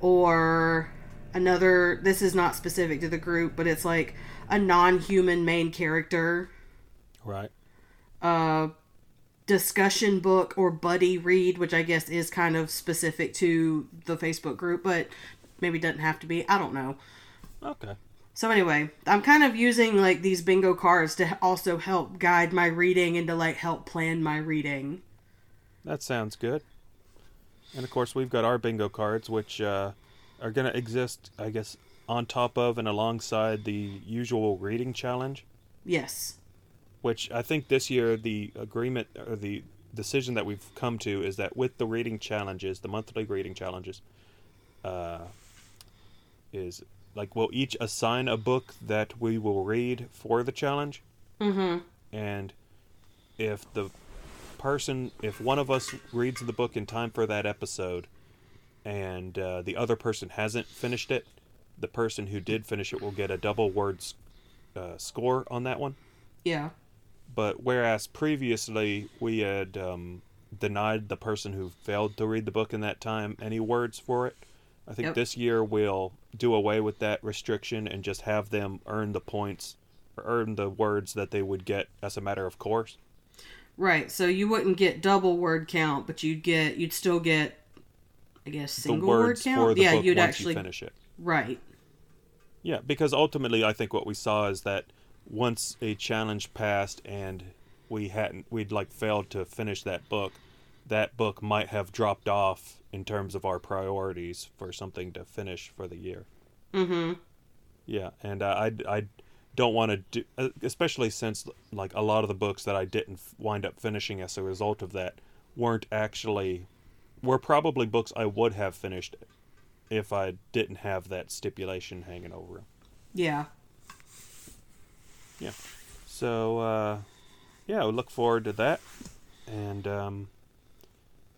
or another, this is not specific to the group, but it's like a non human main character, Right. uh, discussion book or buddy read, which I guess is kind of specific to the Facebook group, but maybe doesn't have to be. I don't know. Okay. So anyway, I'm kind of using like these bingo cards to also help guide my reading and to like help plan my reading. That sounds good. And of course, we've got our bingo cards, which uh, are going to exist, I guess, on top of and alongside the usual reading challenge. Yes. Which I think this year the agreement or the decision that we've come to is that with the reading challenges, the monthly reading challenges, uh, is like we'll each assign a book that we will read for the challenge. Mm-hmm. And if the person, if one of us reads the book in time for that episode, and uh, the other person hasn't finished it, the person who did finish it will get a double words uh, score on that one. Yeah. But whereas previously we had um, denied the person who failed to read the book in that time any words for it, I think Yep. this year we'll do away with that restriction and just have them earn the points or earn the words that they would get as a matter of course. Right. So you wouldn't get double word count, but you'd get you'd still get I guess single word count. yeah, you'd actually you finish it. right. Yeah, because ultimately I think what we saw is that once a challenge passed and we hadn't we'd like failed to finish that book, that book might have dropped off in terms of our priorities for something to finish for the year. Mm-hmm. Yeah, and uh, I I don't want to do uh, especially since like a lot of the books that I didn't wind up finishing as a result of that weren't actually were probably books I would have finished if I didn't have that stipulation hanging over them. Yeah. Yeah. So, uh, yeah, we look forward to that. And um,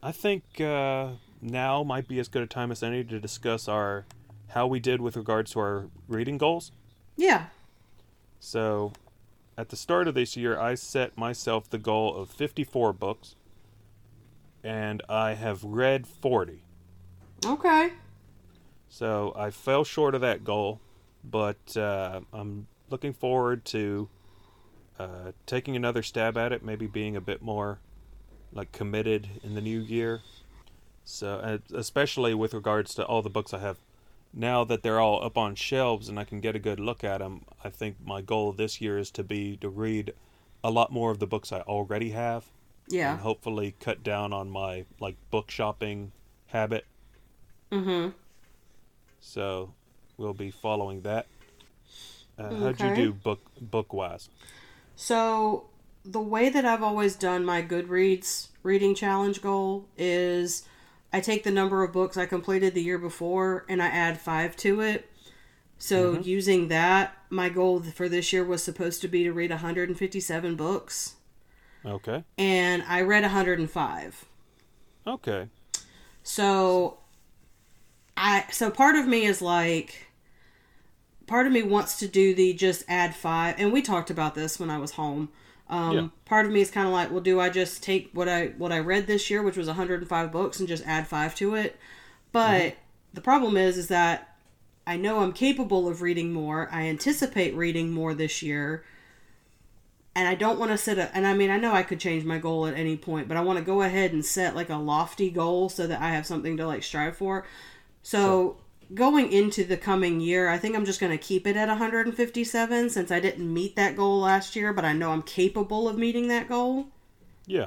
I think uh, now might be as good a time as any to discuss our how we did with regards to our reading goals. Yeah. So, at the start of this year, I set myself the goal of 54 books, and I have read 40. Okay. So I fell short of that goal, but uh, I'm looking forward to uh, taking another stab at it. Maybe being a bit more like committed in the new year. So uh, especially with regards to all the books I have now that they're all up on shelves and I can get a good look at them. I think my goal this year is to be to read a lot more of the books I already have Yeah. and hopefully cut down on my like book shopping habit. Mm-hmm. So we'll be following that. Uh, How'd you do book book wise? So the way that I've always done my Goodreads reading challenge goal is I take the number of books I completed the year before and I add five to it. So using that, my goal for this year was supposed to be to read 157 books, Okay. and I read 105. Okay. So I so part of me is like part of me wants to do the just add 5 and we talked about this when I was home. Um Yeah. part of me is kind of like, well do I just take what I what I read this year which was 105 books and just add 5 to it? But the problem is is that I know I'm capable of reading more. I anticipate reading more this year. And I don't want to set a and I mean I know I could change my goal at any point, but I want to go ahead and set like a lofty goal so that I have something to like strive for. So going into the coming year, I think I'm just going to keep it at 157 since I didn't meet that goal last year, but I know I'm capable of meeting that goal. Yeah.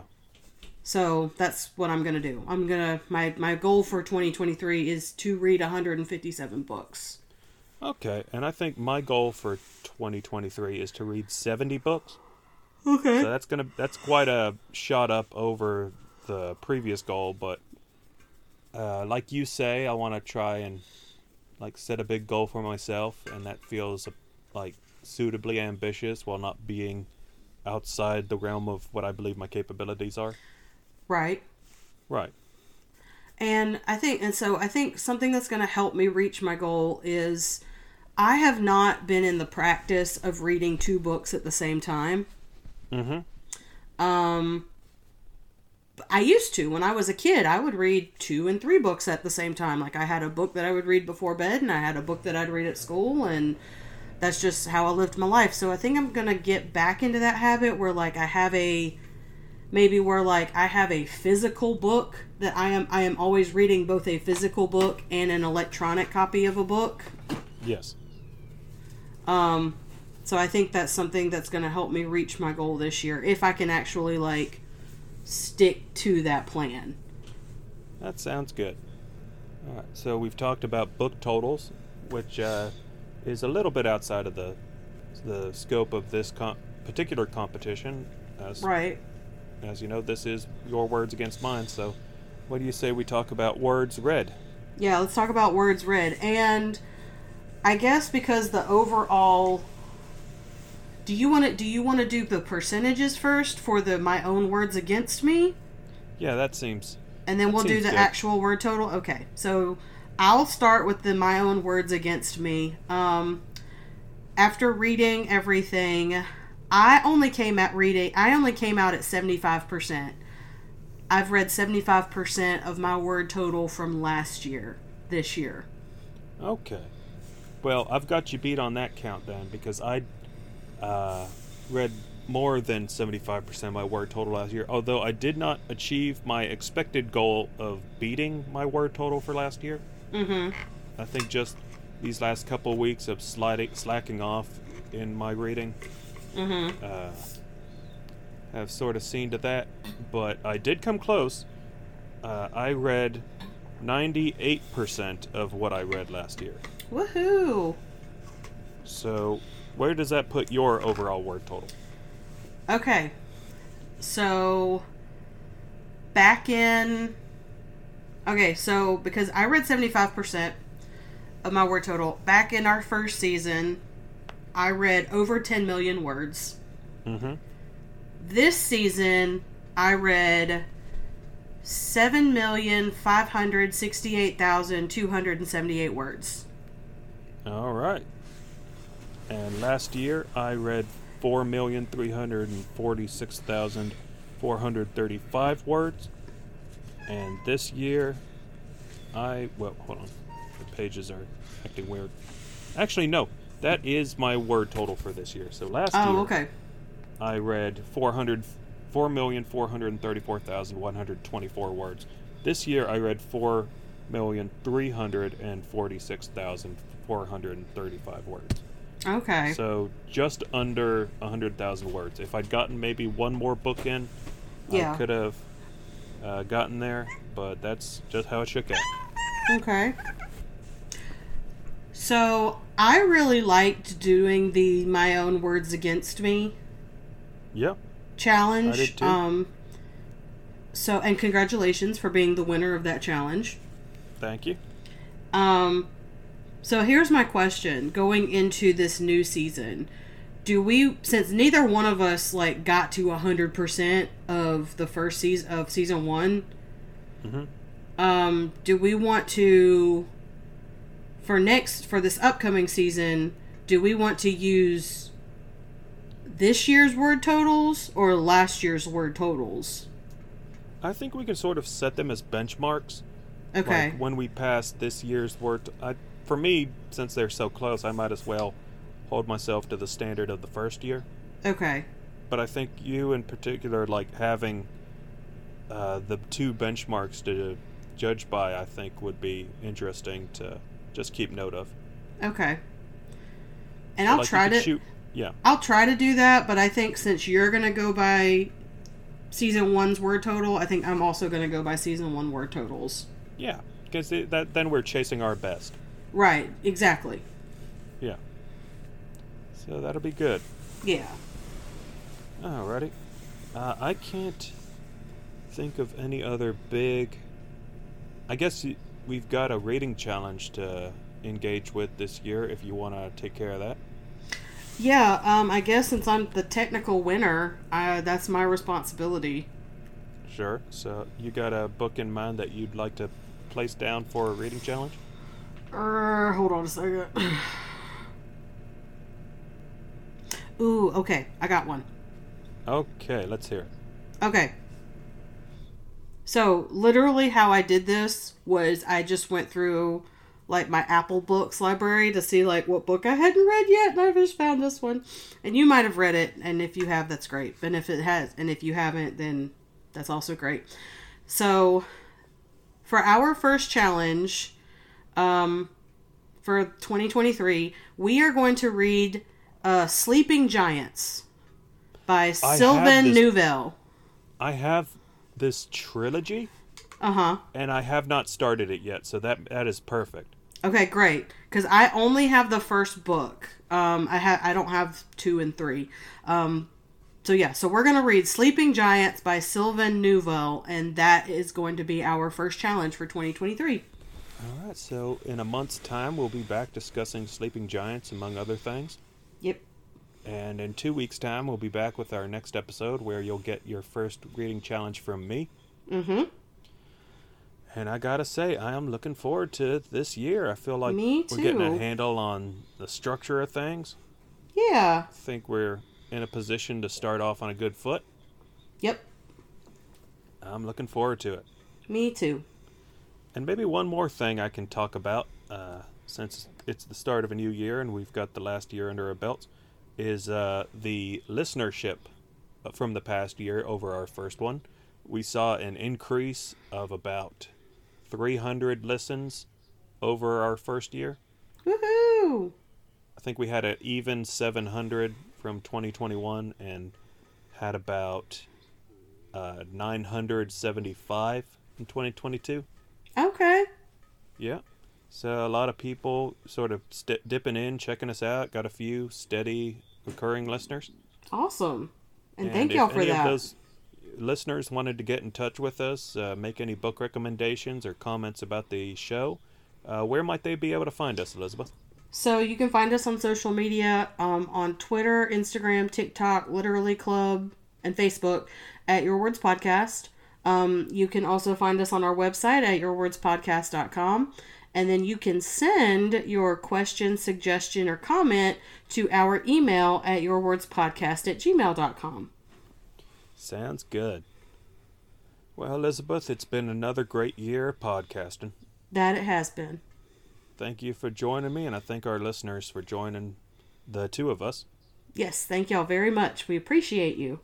So that's what I'm gonna do. I'm gonna my my goal for 2023 is to read 157 books. Okay. And I think my goal for 2023 is to read 70 books. Okay. So that's gonna that's quite a shot up over the previous goal, but uh, like you say, I want to try and like set a big goal for myself, and that feels like suitably ambitious while not being outside the realm of what I believe my capabilities are. Right. Right. And I think, and so I think something that's going to help me reach my goal is I have not been in the practice of reading two books at the same time. Mm-hmm. Um, I used to when I was a kid. I would read two and three books at the same time. Like I had a book that I would read before bed, and I had a book that I'd read at school, and that's just how I lived my life. So I think I'm gonna get back into that habit where like I have a maybe where like I have a physical book that I am I am always reading both a physical book and an electronic copy of a book. Yes. Um, so I think that's something that's going to help me reach my goal this year if I can actually like stick to that plan. That sounds good. All right, so we've talked about book totals, which uh, is a little bit outside of the the scope of this com- particular competition. As, Right. as you know, this is your words against mine. So, what do you say we talk about words read? Yeah, let's talk about words read. And I guess because the overall Do you want to do you want to do the percentages first for the my own words against me? Yeah, that seems. And then we'll do the good. actual word total. Okay. So I'll start with the my own words against me. Um after reading everything, I only came at reading I only came out at 75%. I've read 75% of my word total from last year, this year. Okay. Well, I've got you beat on that count then because I uh, read more than 75% of my word total last year, although I did not achieve my expected goal of beating my word total for last year. Mhm. I think just these last couple weeks of sliding, slacking off in my reading Mhm. uh, have sort of seen to that, but I did come close. Uh, I read 98% of what I read last year. Woohoo. So, where does that put your overall word total? Okay. So back in Okay, so because I read 75% of my word total back in our first season, I read over 10 million words. Mm-hmm. This season, I read 7,568,278 words. All right. And last year, I read 4,346,435 words. And this year, I. Well, hold on. The pages are acting weird. Actually, no. That is my word total for this year. So last oh, year, Oh, okay. I read 400, 4,434,124 words. This year I read 4,346,435 words. Okay. So just under 100,000 words. If I'd gotten maybe one more book in, Yeah. I could have uh, gotten there, but that's just how it shook out. Okay. So I really liked doing the my own words against me Yep. challenge. I did too. Um so and congratulations for being the winner of that challenge. Thank you. Um so here's my question going into this new season. Do we since neither one of us like got to 100% of the first season of season 1, hmm um do we want to for next for this upcoming season do we want to use this year's word totals or last year's word totals I think we can sort of set them as benchmarks. okay Like when we pass this year's word, I, for me, since they're so close, I might as well hold myself to the standard of the first year. okay But I think you, in particular, like having uh, the two benchmarks to judge by, I think would be interesting to just keep note of. okay and So, i'll like, try to shoot. Yeah, i'll try to do that but i think since you're gonna go by season one's word total i think i'm also gonna go by season one word totals yeah, because that then we're chasing our best. Right exactly Yeah. So that'll be good. yeah Alrighty. Uh, I can't think of any other big. I guess we've got a rating challenge to engage with this year if you want to take care of that. yeah um i guess since i'm the technical winner uh, that's my responsibility Sure. So you got a book in mind that you'd like to place down for a reading challenge? Uh, hold on a second. Ooh, okay. I got one. Okay, let's hear it. Okay. So, literally, how I did this was I just went through like my Apple Books library to see like what book I hadn't read yet, and I just found this one. And you might have read it, and if you have, that's great. And if it has, and if you haven't, then that's also great. So, for our first challenge, um, for 2023, we are going to read uh, Sleeping Giants by have Sylvain this- Neuvel. I have this trilogy Uh huh. and I have not started it yet, so that that is perfect. Okay, great. Because I only have the first book. Um, I ha- I don't have two and three. Um, so yeah, so we're gonna read Sleeping Giants by Sylvain Neuvel, and that is going to be our first challenge for 2023. All right, so in a month's time, we'll be back discussing Sleeping Giants, among other things. Yep. And in two weeks' time, we'll be back with our next episode where you'll get your first reading challenge from me. Mm-hmm. And I gotta say, I am looking forward to this year. I feel like we're getting a handle on the structure of things. Yeah. I think we're in a position to start off on a good foot. Yep. I'm looking forward to it. Me too. And maybe one more thing I can talk about, uh, since it's the start of a new year and we've got the last year under our belts, is uh, the listenership from the past year over our first one. We saw an increase of about 300 listens over our first year. Woohoo! I think we had an even 700 from 2021 and had about uh, 975 in 2022. Okay. Yeah. So a lot of people sort of st- dipping in, checking us out. Got a few steady recurring listeners. Awesome. And, thank y'all for any that. of those listeners wanted to get in touch with us, uh, make any book recommendations or comments about the show, uh, where might they be able to find us, Elizabeth? So you can find us on social media um, on Twitter, Instagram, TikTok, Literally Club, and Facebook at Your Words Podcast. Um, you can also find us on our website at yourwordspodcast.com. And then you can send your question, suggestion, or comment to our email at yourwordspodcast at gmail.com. Sounds good. Well, Elizabeth, it's been another great year of podcasting. That it has been. Thank you for joining me, and I thank our listeners for joining the two of us. Yes, thank y'all very much. We appreciate you.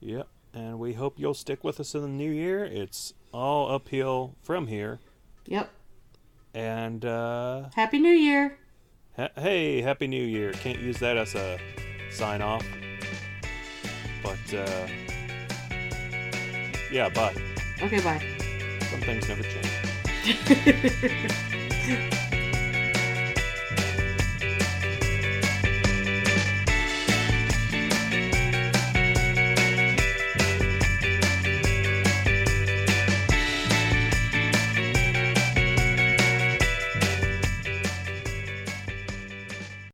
Yep. And we hope you'll stick with us in the new year. It's all uphill from here. Yep. And, uh, Happy New Year. ha- hey, Happy New Year. Can't use that as a sign off. But, uh, yeah, bye. Okay, bye. Some things never change. <laughs>